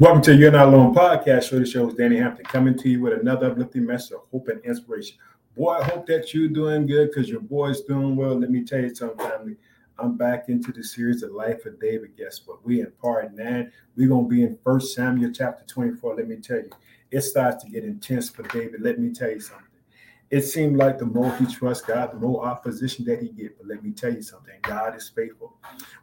Welcome to You're Not Alone podcast show. The show is Danny Hampton coming to you with another uplifting message of hope and inspiration. Boy, I hope that you're doing good because your boy's doing well. Let me tell you something, family. I'm back into the series of Life of David. Guess what? We in part nine. We're gonna be in First Samuel chapter 24. Let me tell you, it starts to get intense for David. Let me tell you something it seemed like the more he trusts God, the more opposition that he get. But let me tell you something: God is faithful.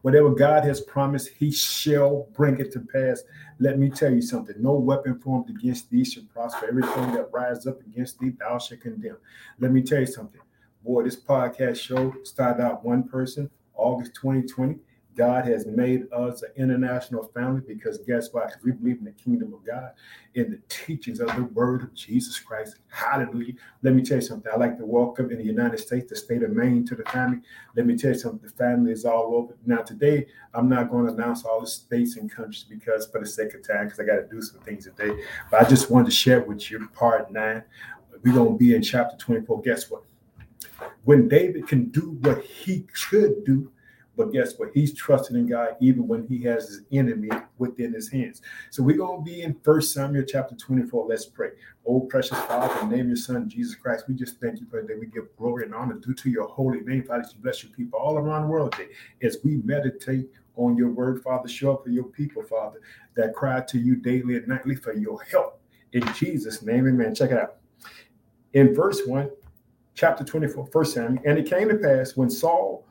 Whatever God has promised, He shall bring it to pass. Let me tell you something: no weapon formed against thee shall prosper. Everything that rises up against thee, thou shalt condemn. Let me tell you something, boy. This podcast show started out one person, August 2020. God has made us an international family because guess what? We believe in the kingdom of God, in the teachings of the word of Jesus Christ. Hallelujah. Let me tell you something. I like to welcome in the United States, the state of Maine to the family. Let me tell you something. The family is all over. Now, today, I'm not going to announce all the states and countries because for the sake of time, because I got to do some things today. But I just wanted to share with you part nine. We're going to be in chapter 24. Guess what? When David can do what he should do, but guess what? He's trusting in God even when he has his enemy within his hands. So we're going to be in First Samuel chapter 24. Let's pray. Oh, precious Father, name your son, Jesus Christ. We just thank you for that. We give glory and honor due to your holy name. Father, you bless your people all around the world today as we meditate on your word, Father. Show up for your people, Father, that cry to you daily and nightly for your help. In Jesus' name, amen. Check it out. In verse 1, chapter 24, First Samuel, and it came to pass when Saul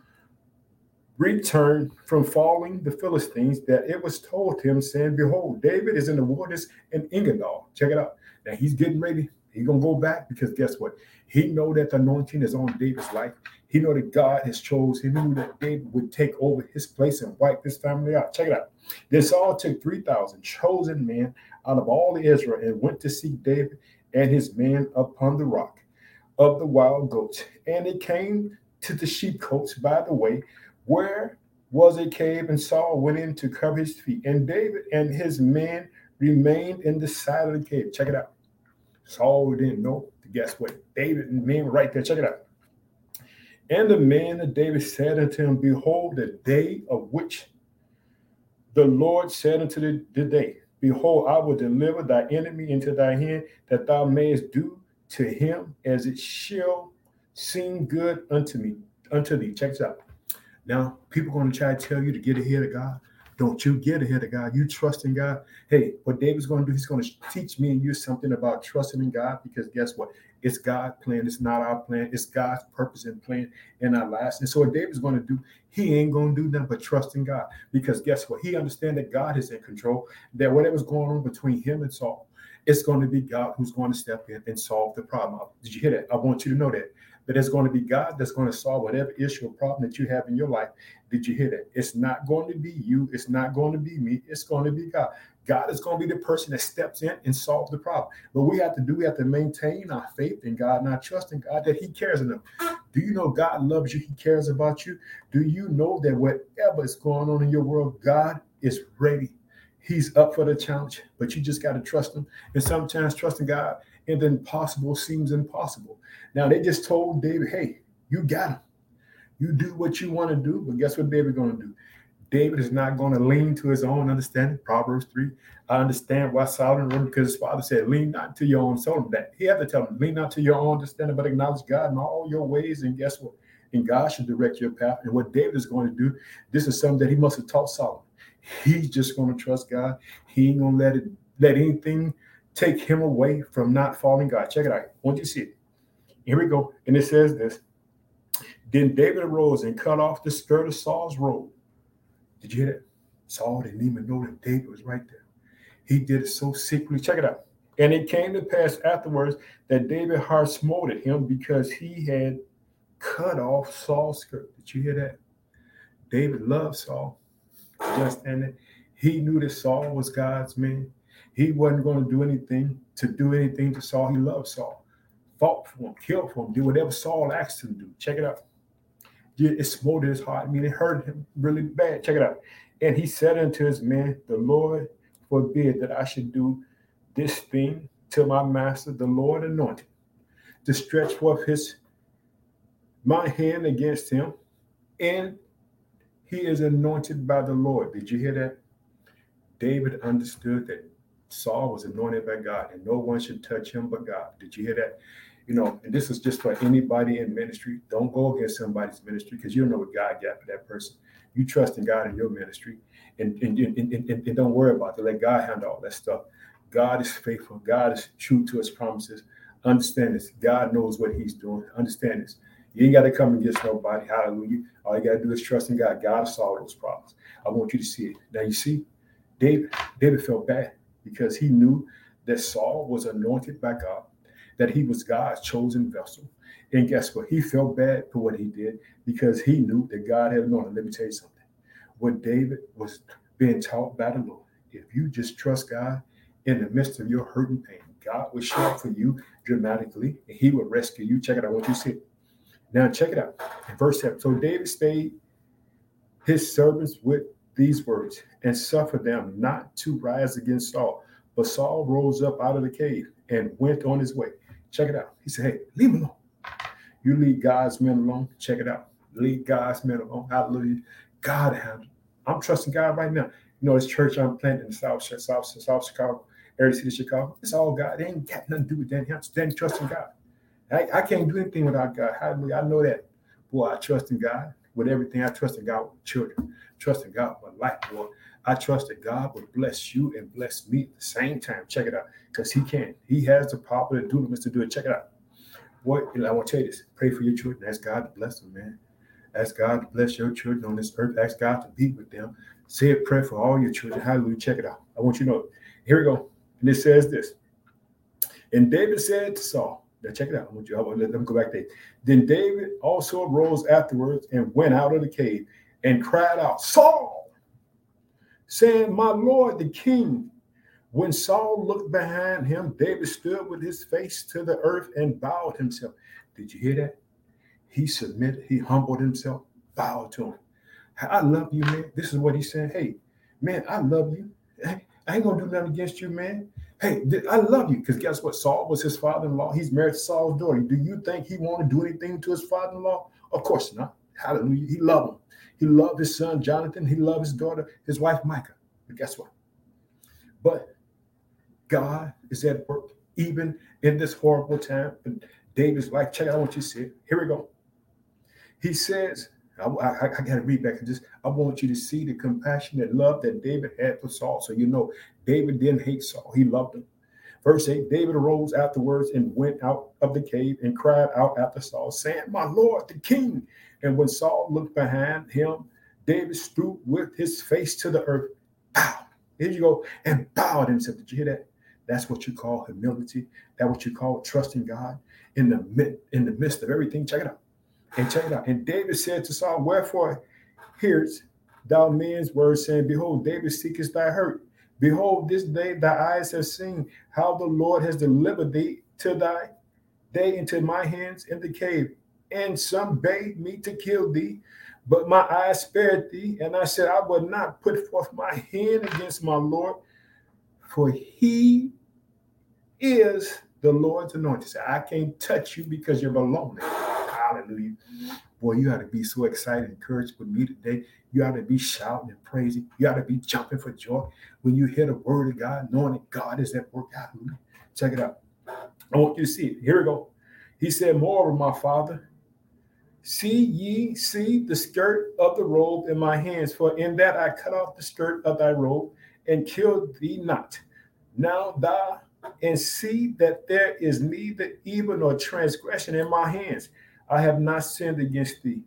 returned from falling the Philistines that it was told him, saying, Behold, David is in the wilderness in Engadal. Check it out. Now he's getting ready. He's gonna go back because guess what? He know that the anointing is on David's life. He know that God has chosen. He knew that David would take over his place and wipe his family out. Check it out. This all took 3,000 chosen men out of all Israel and went to seek David and his men upon the rock of the wild goats. And it came to the sheep sheepcotes by the way, where was a cave, and Saul went in to cover his feet. And David and his men remained in the side of the cave. Check it out. Saul didn't know. Guess what? David and men were right there. Check it out. And the man of David said unto him, Behold, the day of which the Lord said unto the, the day, Behold, I will deliver thy enemy into thy hand, that thou mayest do to him as it shall seem good unto me, unto thee. Check this out. Now, people are going to try to tell you to get ahead of God. Don't you get ahead of God. You trust in God. Hey, what David's going to do, he's going to teach me and you something about trusting in God because guess what? It's God's plan. It's not our plan. It's God's purpose and plan in our lives. And so what David's going to do, he ain't going to do nothing but trust in God because guess what? He understands that God is in control, that whatever's going on between him and Saul, it's going to be God who's going to step in and solve the problem. Did you hear that? I want you to know that that it's going to be God that's going to solve whatever issue or problem that you have in your life. Did you hear that? It's not going to be you. It's not going to be me. It's going to be God. God is going to be the person that steps in and solves the problem. But we have to do, we have to maintain our faith in God and our trust in God that He cares enough. Do you know God loves you? He cares about you. Do you know that whatever is going on in your world, God is ready. He's up for the challenge, but you just got to trust Him. And sometimes trusting God and impossible seems impossible. Now they just told David, hey, you got him. You do what you want to do, but guess what David's going to do? David is not going to lean to his own understanding. Proverbs 3. I understand why Solomon wrote because his father said, lean not to your own soul. That he had to tell him, lean not to your own understanding, but acknowledge God in all your ways. And guess what? And God should direct your path. And what David is going to do, this is something that he must have taught Solomon. He's just going to trust God. He ain't gonna let it let anything take him away from not following God. Check it out. Won't you see it? Here we go. And it says this. Then David arose and cut off the skirt of Saul's robe. Did you hear that? Saul didn't even know that David was right there. He did it so secretly. Check it out. And it came to pass afterwards that David heart smote at him because he had cut off Saul's skirt. Did you hear that? David loved Saul. Just and? He knew that Saul was God's man. He wasn't going to do anything to do anything to Saul. He loved Saul, fought for him, killed for him, do whatever Saul asked him to do. Check it out. It smote his heart. I mean, it hurt him really bad. Check it out. And he said unto his men, The Lord forbid that I should do this thing to my master, the Lord anointed, to stretch forth his my hand against him, and he is anointed by the Lord. Did you hear that? David understood that Saul was anointed by God and no one should touch him but God. Did you hear that? You know, and this is just for anybody in ministry. Don't go against somebody's ministry because you don't know what God got for that person. You trust in God in your ministry and, and, and, and, and don't worry about it. Let God handle all that stuff. God is faithful. God is true to his promises. Understand this. God knows what he's doing. Understand this. You ain't got to come against nobody. Hallelujah. All you got to do is trust in God. God will solve those problems. I want you to see it. Now you see, David, David felt bad because he knew that Saul was anointed by God, that he was God's chosen vessel. And guess what? He felt bad for what he did because he knew that God had anointed. Let me tell you something. What David was being taught by the Lord, if you just trust God in the midst of your hurt and pain, God will show up for you dramatically and he will rescue you. Check it out. What you see. Now check it out. In verse 7. So David stayed his servants with these words and suffered them not to rise against Saul. But Saul rose up out of the cave and went on his way. Check it out. He said, Hey, leave him alone. You leave God's men alone. Check it out. Leave God's men alone. Hallelujah. God. I'm trusting God right now. You know, this church I'm planting in South, South, South Chicago, area city Chicago. It's all God. It ain't got nothing to do with that. I'm standing trusting God. I, I can't do anything without God. Hallelujah. I know that. Boy, I trust in God with everything. I trust in God with children. Trust in God with life, boy. I trust that God will bless you and bless me at the same time. Check it out. Because he can. He has the power to do it, to do it. Check it out. Boy, I want to tell you this. Pray for your children. Ask God to bless them, man. Ask God to bless your children on this earth. Ask God to be with them. Say a prayer for all your children. Hallelujah. Check it out. I want you to know. Here we go. And it says this. And David said to Saul, now check it out. I want you. I want, let them go back there. Then David also arose afterwards and went out of the cave and cried out, Saul, saying, My Lord the king. When Saul looked behind him, David stood with his face to the earth and bowed himself. Did you hear that? He submitted, he humbled himself, bowed to him. I love you, man. This is what he said. Hey, man, I love you. I ain't gonna do nothing against you, man. Hey, I love you because guess what? Saul was his father-in-law. He's married to Saul's daughter. Do you think he want to do anything to his father-in-law? Of course not. Hallelujah. He loved him. He loved his son Jonathan. He loved his daughter, his wife Michal. But guess what? But God is at work even in this horrible time in David's life. Check out what you said. Here we go. He says, I, I, I got to read back and just, I want you to see the compassionate love that David had for Saul. So you know, David didn't hate Saul, he loved him. Verse 8 David arose afterwards and went out of the cave and cried out after Saul, saying, My Lord, the king. And when Saul looked behind him, David stooped with his face to the earth, bowed. Here you go, and bowed himself. Did you hear that? That's what you call humility. That's what you call trusting God in the in the midst of everything. Check it out. And check it out. And David said to Saul, Wherefore hearest thou men's words, saying, Behold, David seekest thy hurt. Behold, this day thy eyes have seen how the Lord has delivered thee to thy day into my hands in the cave. And some bade me to kill thee, but my eyes spared thee. And I said, I will not put forth my hand against my Lord, for he is the Lord's anointed. I can't touch you because you're alone. Hallelujah. Boy, you ought to be so excited and encouraged with me today. You ought to be shouting and praising. You ought to be jumping for joy when you hear the word of God, knowing that God is at work. Hallelujah. Check it out. I want you to see it. Here we go. He said, Moreover, my father, see ye, see the skirt of the robe in my hands, for in that I cut off the skirt of thy robe and killed thee not. Now thou and see that there is neither evil nor transgression in my hands. I have not sinned against thee.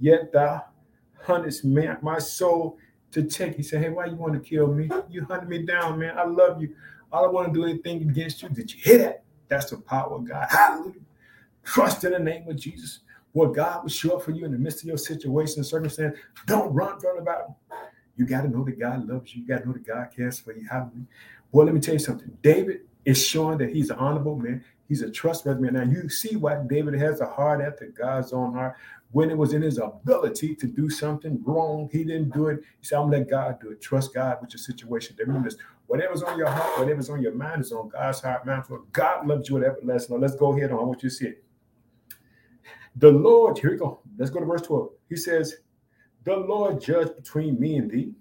Yet thou huntest man, my soul to take. He said, Hey, why you want to kill me? You hunted me down, man. I love you. I don't want to do anything against you. Did you hear that? That's the power of God. Hallelujah. Trust in the name of Jesus. What God will show up for you in the midst of your situation and circumstance. Don't run from the battle. You got to know that God loves you. You got to know that God cares for you. Hallelujah. Boy, let me tell you something. David is showing that he's an honorable man. He's a trustworthy man. Now you see why David has a heart after God's own heart. When it was in his ability to do something wrong, he didn't do it. He said, I'm gonna let God do it. Trust God with your situation. Remember this. Whatever's on your heart, whatever's on your mind is on God's heart, mind. For God loves you with everlasting. Now let's go ahead on. I want you to see it. The Lord, here we go. Let's go to verse 12. He says, The Lord judge between me and thee,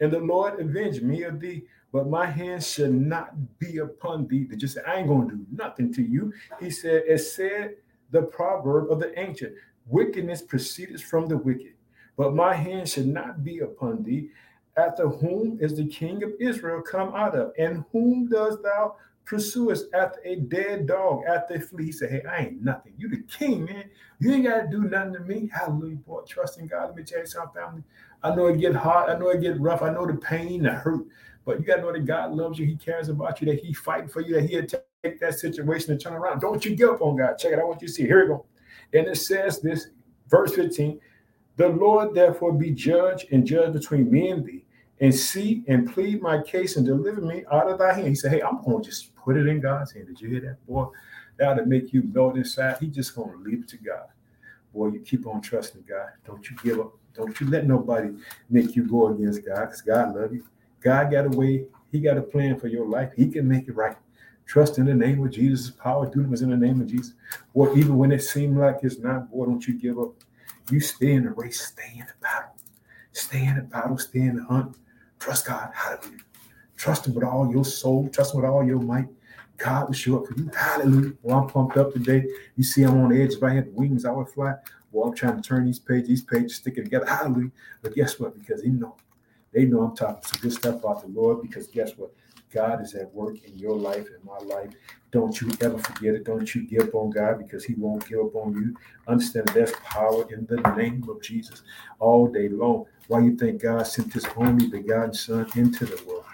and the Lord avenge me of thee. But my hand should not be upon thee. That just I ain't gonna do nothing to you. He said, as said the proverb of the ancient, wickedness proceeds from the wicked. But my hand should not be upon thee. After whom is the king of Israel come out of? And whom does thou pursuest after a dead dog, after a flea? He said, Hey, I ain't nothing. You the king, man. You ain't got to do nothing to me. Hallelujah, boy. Trust in God. Let me tell you something, family. I know it get hard. I know it get rough. I know the pain, the hurt. But you got to know that God loves you. He cares about you, that He fighting for you, that He'll take that situation and turn around. Don't you give up on God. Check it. I want you to see. Here we go. And it says this, verse 15 The Lord therefore be judge and judge between me and thee, and see and plead my case and deliver me out of thy hand. He said, Hey, I'm going to just put it in God's hand. Did you hear that, boy? That'll make you melt inside. He just going to leave it to God. Boy, you keep on trusting God. Don't you give up. Don't you let nobody make you go against God because God love you. God got a way. He got a plan for your life. He can make it right. Trust in the name of Jesus. Power dunamis in the name of Jesus. Or even when it seems like it's not, boy, don't you give up. You stay in the race. Stay in the battle. Stay in the battle. Stay in the hunt. Trust God. Hallelujah. Trust Him with all your soul. Trust Him with all your might. God will show up for you. Hallelujah. Well, I'm pumped up today. You see, I'm on the edge. If I had wings, I would fly. Well, I'm trying to turn these pages, these pages, stick it together. Hallelujah. But guess what? Because he know, they know I'm talking some good stuff about the Lord. Because guess what? God is at work in your life and my life. Don't you ever forget it. Don't you give up on God because He won't give up on you. Understand there's power in the name of Jesus all day long. Why you think God sent His only begotten Son into the world?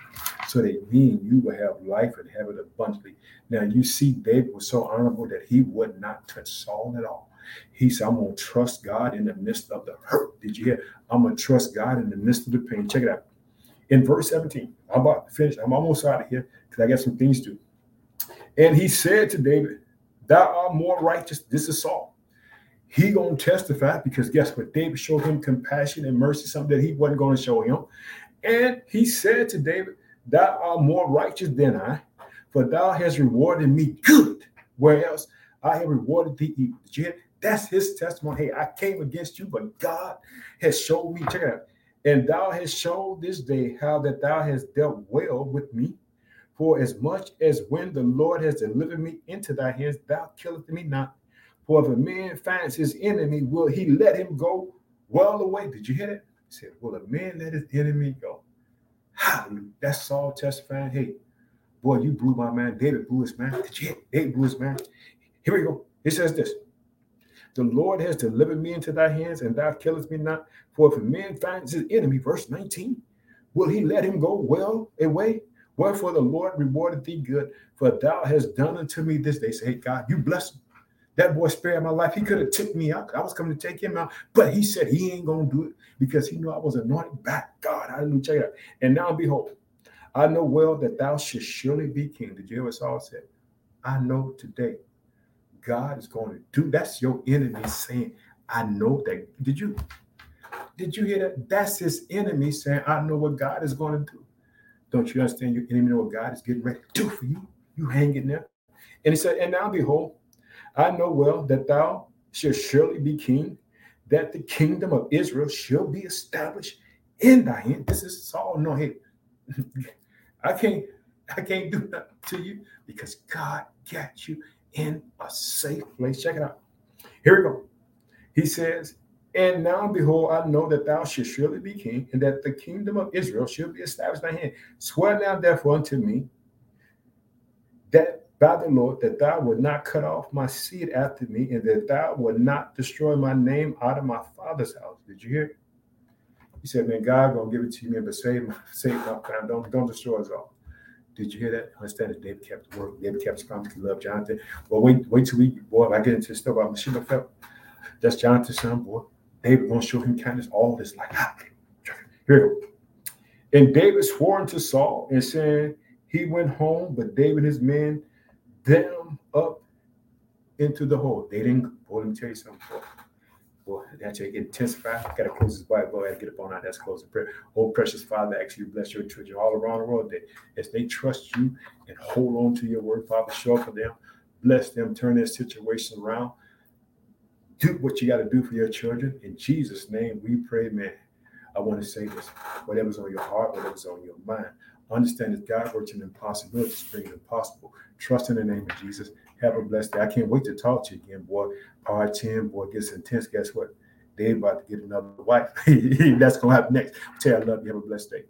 So that me and you will have life and have it abundantly. Now you see, David was so honorable that he would not touch Saul at all. He said, I'm going to trust God in the midst of the hurt. Did you hear? I'm going to trust God in the midst of the pain. Check it out. In verse 17, I'm about to finish. I'm almost out of here because I got some things to do. And he said to David, Thou art more righteous. This is Saul. He gonna testify because guess what? David showed him compassion and mercy, something that he wasn't to show him. And he said to David, Thou art more righteous than I, for thou hast rewarded me good, whereas I have rewarded thee evil. That's his testimony. Hey, I came against you, but God has showed me. Check it out. And thou hast showed this day how that thou hast dealt well with me. For as much as when the Lord has delivered me into thy hands, thou killest me not. For if a man finds his enemy, will he let him go well away? Did you hear that? He said, Will a man let his enemy go? Hallelujah. That's Saul testifying. Hey, boy, you blew my man. David blew his man. Did you hear? David blew his man. Here we go. It says this. The Lord has delivered me into thy hands, and thou killest me not. For if a man finds his enemy, verse 19, will he let him go well away? Wherefore the Lord rewarded thee good, for thou hast done unto me this day. Say, hey, God, you bless him. That boy spared my life. He could have took me out. I was coming to take him out, but he said he ain't gonna do it because he knew I was anointed back. God, hallelujah. And now behold, I know well that thou should surely be king. Did you hear what Saul said? I know today God is going to do. That's your enemy saying, I know that. Did you did you hear that? That's his enemy saying, I know what God is going to do. Don't you understand? Your enemy know what God is getting ready to do for you. You hang in there. And he said, And now behold, I know well that thou shalt surely be king, that the kingdom of Israel shall be established in thy hand. This is Saul. No, hey, I can't, I can't do that to you because God got you in a safe place. Check it out. Here we go. He says, And now behold, I know that thou shalt surely be king, and that the kingdom of Israel shall be established by hand. Swear now therefore unto me that by the Lord that thou would not cut off my seed after me, and that thou would not destroy my name out of my father's house. Did you hear? He said, Man, God gonna give it to man, but save my save my family. Don't don't destroy us all. Did you hear that? Understand that David kept word. David kept promise. He loved Jonathan. Well, wait, wait till we boy. If I get into the stuff about Mephibosheth, that's Jonathan's son, boy. David gonna show him kindness all this life. Ah, Here we go. And David swore unto Saul and said, He went home, but David and his men them up into the hole. They didn't, boy, let me tell you something. Boy, boy that's it intensified. Got to close this Bible. I got to get up on that. That's closing prayer. Oh, precious Father, actually bless your children all around the world. That as they trust you and hold on to your word, Father, show for them. Bless them. Turn their situation around. Do what you got to do for your children. In Jesus' name, we pray, man. I want to say this whatever's on your heart, whatever's on your mind, understand that God works in impossibilities to bring it impossible. Trust in the name of Jesus. Have a blessed day. I can't wait to talk to you again, boy. Part 10, boy, gets intense. Guess what? They're about to get another wife. That's to happen next. Tell I love you. Have a blessed day.